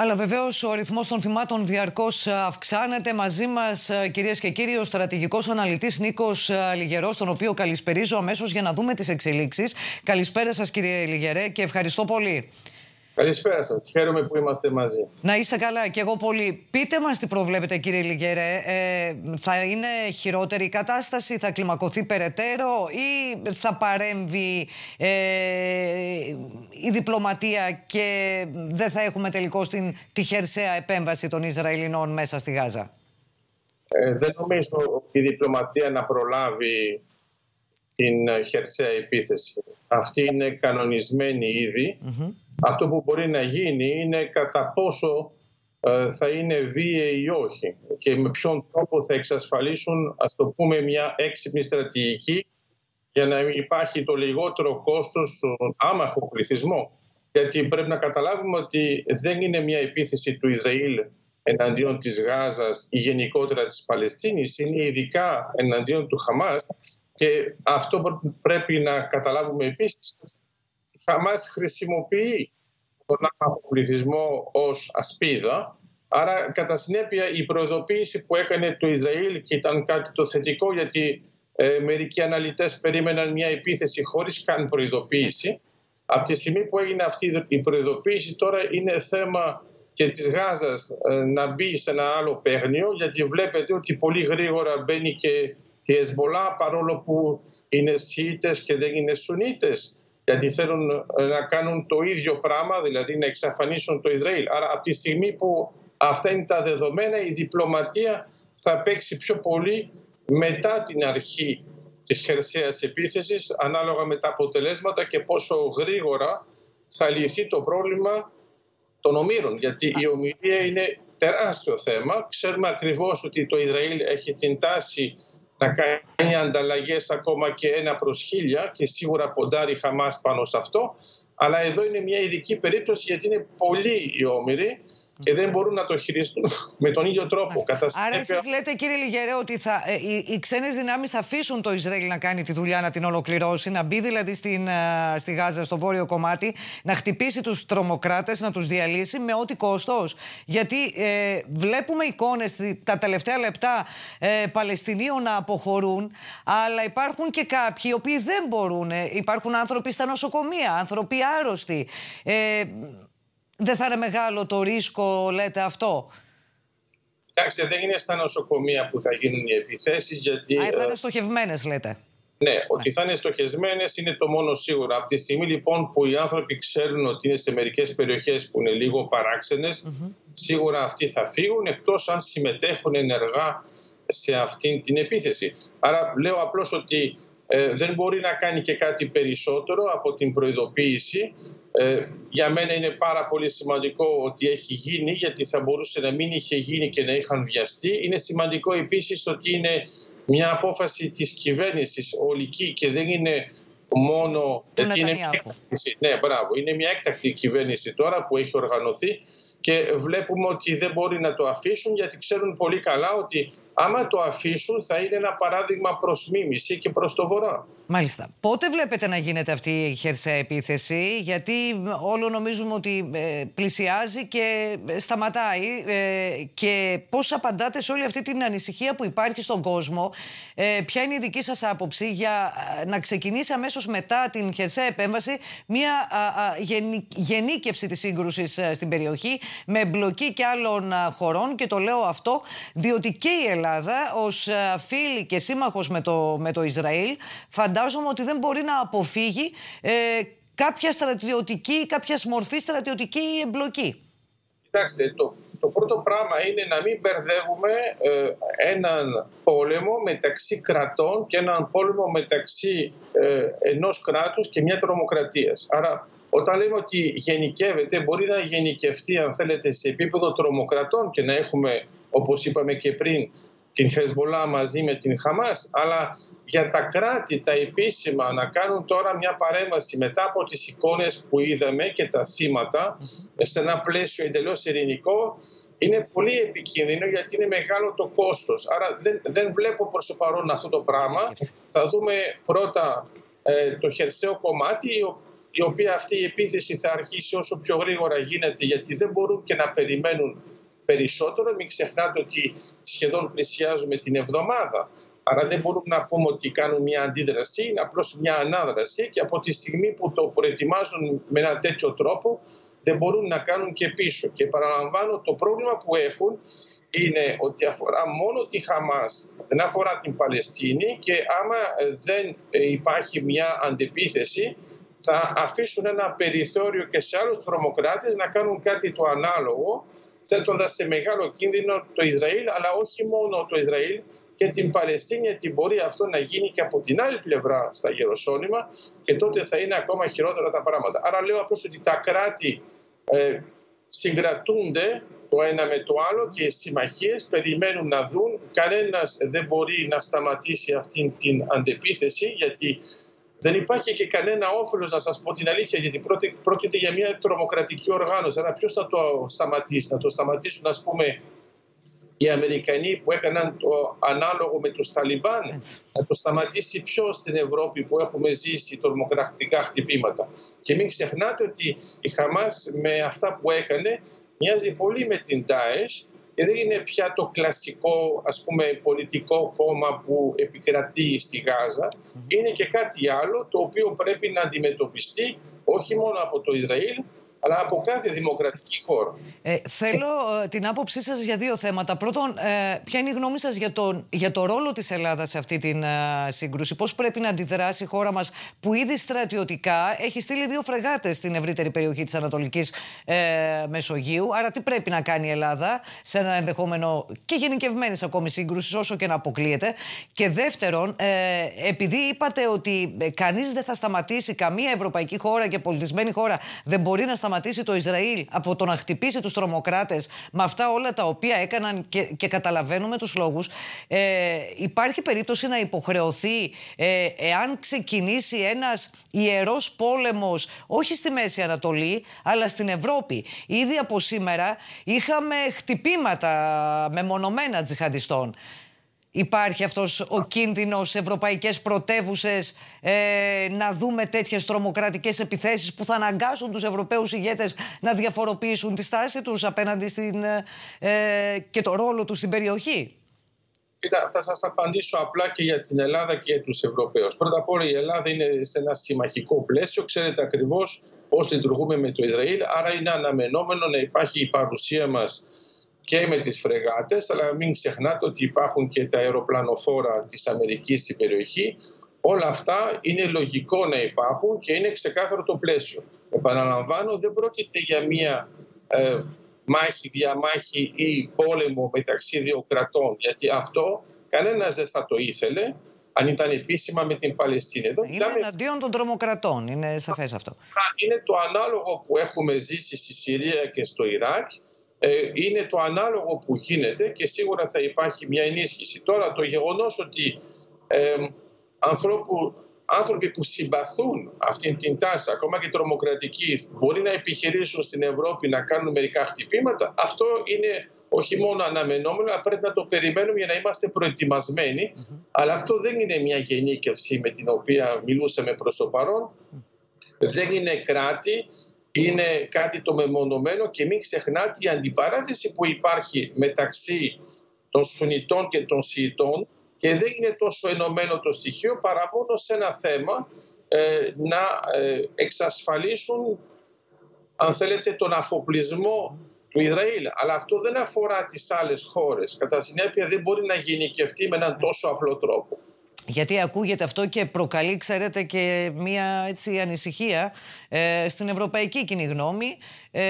Αλλά βεβαίως ο αριθμό των θυμάτων διαρκώς αυξάνεται. Μαζί μας, κυρίες και κύριοι, ο στρατηγικός αναλυτής Νίκος Λιγερός, τον οποίο καλησπερίζω αμέσως για να δούμε τις εξελίξεις. Καλησπέρα σας, κύριε Λιγερέ, και ευχαριστώ πολύ. Καλησπέρα σας. Χαίρομαι που είμαστε μαζί. Να είστε καλά και εγώ πολύ. Πείτε μας τι προβλέπετε, κύριε Λιγερέ. Ε, θα είναι χειρότερη η κατάσταση, θα κλιμακωθεί περαιτέρω ή θα παρέμβει ε, η διπλωματία και δεν θα έχουμε τελικώ την, τη χερσαία επέμβαση των Ισραηλινών μέσα στη Γάζα; Ε, δεν νομίζω ότι η διπλωματία να προλάβει την χερσαία επίθεση. Αυτή είναι κανονισμένη ήδη. Αυτό που μπορεί να γίνει είναι κατά πόσο ε, θα είναι βίαιοι ή όχι και με ποιον τρόπο θα εξασφαλίσουν, ας το πούμε, μια έξυπνη στρατηγική για να υπάρχει το λιγότερο κόστος στον άμαχο πληθυσμό. Γιατί πρέπει να καταλάβουμε ότι δεν είναι μια επίθεση του Ισραήλ εναντίον της Γάζας ή γενικότερα της Παλαιστίνης, είναι ειδικά εναντίον του Χαμάς και αυτό πρέπει να καταλάβουμε επίσης Χαμάς χρησιμοποιεί τον πληθυσμό ως ασπίδα. Άρα κατά συνέπεια η προειδοποίηση που έκανε το Ισραήλ και ήταν κάτι το θετικό γιατί ε, μερικοί αναλυτές περίμεναν μια επίθεση χωρίς καν προειδοποίηση. Από τη στιγμή που έγινε αυτή η προειδοποίηση τώρα είναι θέμα και της Γάζας ε, να μπει σε ένα άλλο παίγνιο γιατί βλέπετε ότι πολύ γρήγορα μπαίνει και η Εσμπολά παρόλο που είναι Σιήτες και δεν είναι Σουνίτες γιατί θέλουν ε, να κάνουν το ίδιο πράγμα, δηλαδή να εξαφανίσουν το Ισραήλ. Άρα από τη στιγμή που αυτά είναι τα δεδομένα, η διπλωματία θα παίξει πιο πολύ μετά την αρχή της χερσαίας επίθεσης, ανάλογα με τα αποτελέσματα και πόσο γρήγορα θα λυθεί το πρόβλημα των ομήρων. Γιατί η ομιλία είναι τεράστιο θέμα. Ξέρουμε ακριβώς ότι το Ισραήλ έχει την τάση να κάνει ανταλλαγές ακόμα και ένα προς χίλια και σίγουρα ποντάρει Χαμάς πάνω σε αυτό. Αλλά εδώ είναι μια ειδική περίπτωση γιατί είναι πολλοί οι όμοιροι και δεν μπορούν να το χειριστούν με τον ίδιο τρόπο. Κατά Άρα εσείς λέτε κύριε Λιγερέ ότι θα, ε, οι, οι ξένες δυνάμεις θα αφήσουν το Ισραήλ να κάνει τη δουλειά να την ολοκληρώσει, να μπει δηλαδή στην, ε, στη Γάζα, στο βόρειο κομμάτι, να χτυπήσει τους τρομοκράτες, να τους διαλύσει με ό,τι κόστος. Γιατί ε, βλέπουμε εικόνες τα τελευταία λεπτά ε, Παλαιστινίων να αποχωρούν, αλλά υπάρχουν και κάποιοι οι οποίοι δεν μπορούν. Υπάρχουν άνθρωποι στα νοσοκομεία, άνθρωποι άρρωστοι. Ε, δεν θα είναι μεγάλο το ρίσκο, λέτε αυτό; Κοιτάξτε, δεν είναι στα νοσοκομεία που θα γίνουν οι επιθέσεις. Γιατί. Α, θα είναι ε, στοχευμένες, λέτε. Ναι, ότι θα είναι στοχευμένες είναι το μόνο σίγουρο. Από τη στιγμή λοιπόν που οι άνθρωποι ξέρουν ότι είναι σε μερικές περιοχές που είναι λίγο σίγουρα αυτοί θα φύγουν εκτός αν συμμετέχουν ενεργά σε αυτή την επίθεση. Άρα λέω απλώς ότι ε, δεν μπορεί να κάνει και κάτι περισσότερο από την προειδοποίηση ε, για μένα είναι πάρα πολύ σημαντικό ότι έχει γίνει γιατί θα μπορούσε να μην είχε γίνει και να είχαν βιαστεί. Είναι σημαντικό επίσης ότι είναι μια απόφαση της κυβέρνησης ολική και δεν είναι μόνο... είναι ναι, μπράβο. Είναι μια έκτακτη κυβέρνηση τώρα που έχει οργανωθεί και βλέπουμε ότι δεν μπορεί να το αφήσουν γιατί ξέρουν πολύ καλά ότι άμα το αφήσουν θα είναι ένα παράδειγμα προς μίμηση και προς το βορρά. Μάλιστα. Πότε βλέπετε να γίνεται αυτή η χερσαία επίθεση; Γιατί όλο νομίζουμε ότι ε, πλησιάζει και ε, σταματάει ε, και πώς απαντάτε σε όλη αυτή την ανησυχία που υπάρχει στον κόσμο; Ποια είναι η δική σας άποψη για να ξεκινήσει αμέσως μετά την χερσαία επέμβαση μια γενίκευση της σύγκρουσης στην περιοχή με εμπλοκή και άλλων χωρών; Και το λέω αυτό διότι και η Ελλάδα ως φίλη και σύμμαχος με το, με το Ισραήλ φαντάζομαι ότι δεν μπορεί να αποφύγει ε, κάποια στρατιωτική, κάποιας μορφής στρατιωτική εμπλοκή. Κοιτάξτε, το, το πρώτο πράγμα είναι να μην μπερδεύουμε ε, έναν πόλεμο μεταξύ κρατών και έναν πόλεμο μεταξύ ε, ενός κράτους και μια τρομοκρατίας. Άρα όταν λέμε ότι γενικεύεται, μπορεί να γενικευτεί αν θέλετε σε επίπεδο τρομοκρατών και να έχουμε όπως είπαμε και πριν την Χεσμολά μαζί με την Χαμάς αλλά για τα κράτη, τα επίσημα να κάνουν τώρα μια παρέμβαση μετά από τις εικόνες που είδαμε και τα θύματα σε ένα πλαίσιο εντελώς ειρηνικό είναι πολύ επικίνδυνο γιατί είναι μεγάλο το κόστος. Άρα δεν, δεν βλέπω προς το παρόν αυτό το πράγμα. Θα δούμε πρώτα ε, το χερσαίο κομμάτι η οποία αυτή η επίθεση θα αρχίσει όσο πιο γρήγορα γίνεται γιατί δεν μπορούν και να περιμένουν περισσότερο. Μην ξεχνάτε ότι σχεδόν πλησιάζουμε την εβδομάδα. Άρα δεν μπορούμε να πούμε ότι κάνουν μια αντίδραση, είναι απλώς μια ανάδραση και από τη στιγμή που το προετοιμάζουν με ένα τέτοιο τρόπο δεν μπορούν να κάνουν και πίσω. Και παραλαμβάνω το πρόβλημα που έχουν είναι ότι αφορά μόνο τη Χαμάς, δεν αφορά την Παλαιστίνη και άμα δεν υπάρχει μια αντεπίθεση θα αφήσουν ένα περιθώριο και σε άλλους τρομοκράτες να κάνουν κάτι το ανάλογο θέτοντας σε μεγάλο κίνδυνο το Ισραήλ, αλλά όχι μόνο το Ισραήλ και την Παλαιστίνη, γιατί μπορεί αυτό να γίνει και από την άλλη πλευρά στα Γεροσόνημα και τότε θα είναι ακόμα χειρότερα τα πράγματα. Άρα λέω απλώς ότι τα κράτη ε, συγκρατούνται το ένα με το άλλο και οι συμμαχίες περιμένουν να δουν. Κανένας δεν μπορεί να σταματήσει αυτή την αντεπίθεση γιατί δεν υπάρχει και κανένα όφελος να σας πω την αλήθεια, γιατί πρόκειται για μια τρομοκρατική οργάνωση. Αλλά ποιος θα το σταματήσει, να το σταματήσουν, ας πούμε, οι Αμερικανοί που έκαναν το ανάλογο με τους Ταλιμπάν, να το σταματήσει ποιο στην Ευρώπη που έχουμε ζήσει τρομοκρατικά χτυπήματα. Και μην ξεχνάτε ότι η Χαμάς με αυτά που έκανε μοιάζει πολύ με την ΤΑΕΣ και δεν είναι πια το κλασικό ας πούμε πολιτικό κόμμα που επικρατεί στη Γάζα. Είναι και κάτι άλλο το οποίο πρέπει να αντιμετωπιστεί όχι μόνο από το Ισραήλ αλλά από κάθε δημοκρατική χώρα. Ε, θέλω ε, την άποψή σας για δύο θέματα. Πρώτον, ε, ποια είναι η γνώμη σας για, τον, για το ρόλο της Ελλάδας σε αυτή την ε, σύγκρουση; Πώς πρέπει να αντιδράσει η χώρα μας που ήδη στρατιωτικά έχει στείλει δύο φρεγάτες στην ευρύτερη περιοχή της Ανατολικής ε, Μεσογείου. Άρα τι πρέπει να κάνει η Ελλάδα σε ένα ενδεχόμενο και γενικευμένης ακόμη σύγκρουση όσο και να αποκλείεται. Και δεύτερον, επειδή είπατε ότι κανείς δεν θα σταματήσει καμία ευρωπαϊκή χώρα και πολιτισμένη χώρα δεν μπορεί να σταματήσει σταματήσει το Ισραήλ από το να χτυπήσει τους τρομοκράτες με αυτά όλα τα οποία έκαναν και, και καταλαβαίνουμε τους λόγους ε, υπάρχει περίπτωση να υποχρεωθεί ε, εάν ξεκινήσει ένας ιερός πόλεμος όχι στη Μέση Ανατολή αλλά στην Ευρώπη. Ήδη από σήμερα είχαμε χτυπήματα μεμονωμένα τζιχαντιστών. Υπάρχει αυτός ο κίνδυνος σε ευρωπαϊκές πρωτεύουσες ε, να δούμε τέτοιες τρομοκρατικές επιθέσεις που θα αναγκάσουν τους Ευρωπαίους ηγέτες να διαφοροποιήσουν τη στάση τους απέναντι στην, ε, ε, και το ρόλο τους στην περιοχή; Κοίτα, θα σας απαντήσω απλά και για την Ελλάδα και για τους Ευρωπαίους. Πρώτα απ' όλα η Ελλάδα είναι σε ένα συμμαχικό πλαίσιο. Ξέρετε ακριβώς πώς λειτουργούμε με το Ισραήλ. Άρα είναι αναμενόμενο να υπάρχει η παρουσία μας και με τις φρεγάτες, αλλά μην ξεχνάτε ότι υπάρχουν και τα αεροπλανοφόρα της Αμερικής στην περιοχή. Όλα αυτά είναι λογικό να υπάρχουν και είναι ξεκάθαρο το πλαίσιο. Επαναλαμβάνω, δεν πρόκειται για μία ε, μάχη, διαμάχη ή πόλεμο μεταξύ δύο κρατών, γιατί αυτό κανένας δεν θα το ήθελε αν ήταν επίσημα με την Παλαιστίνη. Εδώ είναι μιλάμε... εναντίον των τρομοκρατών, είναι σαφές αυτό. Είναι το ανάλογο που έχουμε ζήσει στη Συρία και στο Ιράκ ε, είναι το ανάλογο που γίνεται και σίγουρα θα υπάρχει μια ενίσχυση. Τώρα το γεγονός ότι ε, ανθρώπου, άνθρωποι που συμπαθούν αυτήν την τάση, ακόμα και τρομοκρατική, μπορεί να επιχειρήσουν στην Ευρώπη να κάνουν μερικά χτυπήματα, αυτό είναι όχι μόνο αναμενόμενο, αλλά πρέπει να το περιμένουμε για να είμαστε Αλλά αυτό δεν είναι μια γενίκευση με την οποία μιλούσαμε προς το παρόν. Δεν είναι κράτη είναι κάτι το μεμονωμένο και μην ξεχνάτε η αντιπαράθεση που υπάρχει μεταξύ των Σουνιτών και των Σιητών και δεν είναι τόσο ενωμένο το στοιχείο παρά μόνο σε ένα θέμα ε, να ε, εξασφαλίσουν αν θέλετε τον αφοπλισμό του Ισραήλ. Αλλά αυτό δεν αφορά τις άλλες χώρες. Κατά συνέπεια δεν μπορεί να γενικευτεί με έναν τόσο απλό τρόπο. Γιατί ακούγεται αυτό και προκαλεί, ξέρετε, και μία έτσι, ανησυχία ε, στην ευρωπαϊκή κοινή γνώμη ε,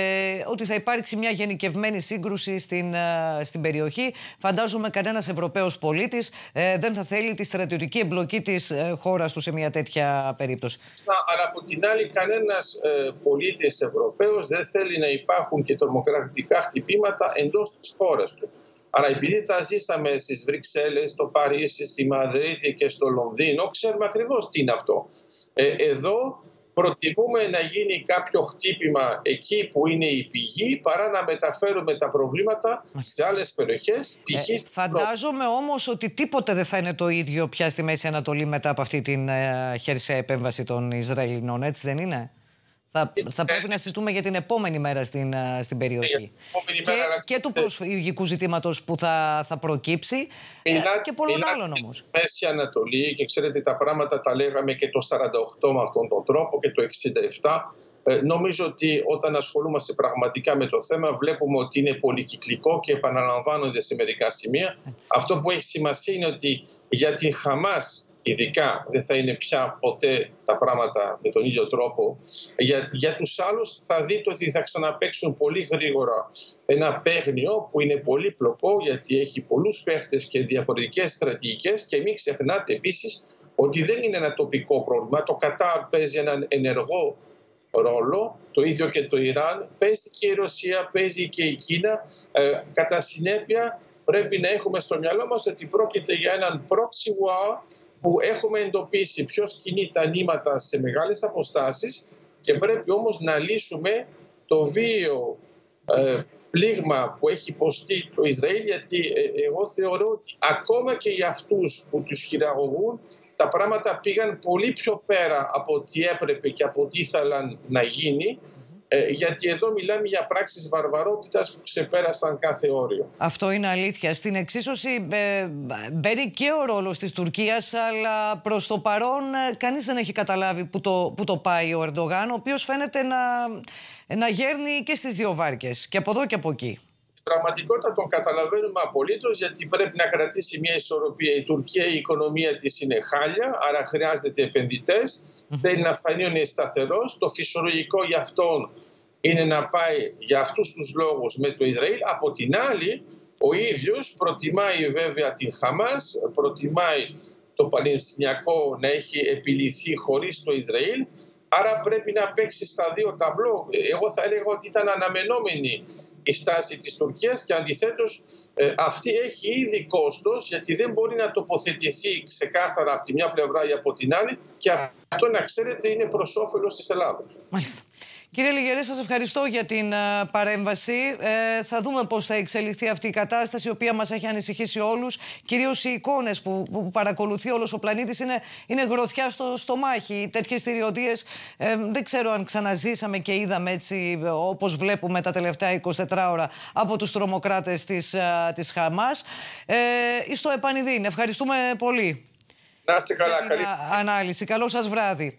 ότι θα υπάρξει μια γενικευμένη σύγκρουση στην, ε, στην περιοχή. Φαντάζομαι κανένας Ευρωπαίος πολίτης ε, δεν θα θέλει τη στρατιωτική εμπλοκή της ε, χώρας του σε μια τέτοια περίπτωση. Αλλά από την άλλη κανένας ε, πολίτης Ευρωπαίος δεν θέλει να υπάρχουν και τρομοκρατικά χτυπήματα εντός της χώρας του. Άρα επειδή τα ζήσαμε στις Βρυξέλλες, στο Παρίσι, στη Μαδρίτη και στο Λονδίνο, ξέρουμε ακριβώς τι είναι αυτό. Ε, εδώ προτιμούμε να γίνει κάποιο χτύπημα εκεί που είναι η πηγή παρά να μεταφέρουμε τα προβλήματα σε άλλες περιοχές. Ε, φαντάζομαι όμως ότι τίποτε δεν θα είναι το ίδιο πια στη Μέση Ανατολή μετά από αυτή την ε, χέρσια επέμβαση των Ισραηλινών, έτσι δεν είναι; Θα, θα πρέπει να συζητούμε για την επόμενη μέρα στην, στην περιοχή. Και, και του προσφυγικού ζητήματος που θα, θα προκύψει μιλά, και πολλών άλλων όμως. Μέση Ανατολή και ξέρετε τα πράγματα τα λέγαμε και το 48 με αυτόν τον τρόπο και το 67 ε, νομίζω ότι όταν ασχολούμαστε πραγματικά με το θέμα βλέπουμε ότι είναι πολυκυκλικό και επαναλαμβάνονται σε μερικά σημεία. Αυτό που έχει σημασία είναι ότι για την Χαμάς ειδικά δεν θα είναι πια ποτέ τα πράγματα με τον ίδιο τρόπο. Για, για τους άλλους θα δείτε ότι θα ξαναπαίξουν πολύ γρήγορα ένα παίγνιο που είναι πολύ πλοκό γιατί έχει πολλούς παίχτες και διαφορετικές στρατηγικές και μην ξεχνάτε επίσης ότι δεν είναι ένα τοπικό πρόβλημα. Το Κατάρ παίζει έναν ενεργό ρόλο, το ίδιο και το Ιράν, παίζει και η Ρωσία, παίζει και η Κίνα. Ε, κατά συνέπεια πρέπει να έχουμε στο μυαλό μας ότι πρόκειται για έναν proxy war που έχουμε εντοπίσει ποιο κινεί τα νήματα σε μεγάλες αποστάσεις και πρέπει όμως να λύσουμε το βίο ε, πλήγμα που έχει υποστεί το Ισραήλ γιατί ε, εγώ θεωρώ ότι ακόμα και για αυτούς που τους χειραγωγούν τα πράγματα πήγαν πολύ πιο πέρα από ό,τι έπρεπε και από ό,τι ήθελαν να γίνει ε, γιατί εδώ μιλάμε για πράξεις βαρβαρότητας που ξεπέρασαν κάθε όριο. Αυτό είναι αλήθεια. Στην εξίσωση ε, μπαίνει και ο ρόλος της Τουρκίας, αλλά προς το παρόν ε, κανείς δεν έχει καταλάβει που το, που το πάει ο Ερντογάν, ο οποίος φαίνεται να, να γέρνει και στις δύο βάρκες, και από εδώ και από εκεί πραγματικότητα τον καταλαβαίνουμε απολύτως γιατί πρέπει να κρατήσει μια ισορροπία. Η Τουρκία, η οικονομία της είναι χάλια, άρα χρειάζεται επενδυτές. Θέλει να φανεί ότι είναι σταθερός. Το φυσιολογικό για αυτόν είναι να πάει για αυτούς τους λόγους με το Ισραήλ. Από την άλλη, ο ίδιος προτιμάει βέβαια την Χαμάς, προτιμάει το Παλαιστινιακό να έχει επιληθεί χωρίς το Ισραήλ Άρα πρέπει να παίξει στα δύο ταμπλό. Εγώ θα έλεγα ότι ήταν αναμενόμενη η στάση της Τουρκίας και αντιθέτως ε, αυτή έχει ήδη κόστος γιατί δεν μπορεί να τοποθετηθεί ξεκάθαρα από τη μια πλευρά ή από την άλλη και αυτό να ξέρετε είναι προς όφελος της Ελλάδος. Μάλιστα. Κύριε Λιγερέ, σας ευχαριστώ για την παρέμβαση. Ε, θα δούμε πώς θα εξελιχθεί αυτή η κατάσταση, η οποία μας έχει ανησυχήσει όλους. Κυρίως οι εικόνες που, που παρακολουθεί όλος ο πλανήτης είναι, είναι γροθιά στο στομάχι. Τέτοιες θηριωδίες ε, δεν ξέρω αν ξαναζήσαμε και είδαμε έτσι όπως βλέπουμε τα τελευταία 24 ώρα από τους τρομοκράτες της, της Χαμάς. Ε, στο επανειδήν. Ευχαριστούμε πολύ. Να είστε καλά. Καλή ανάλυση. Καλό σας βράδυ.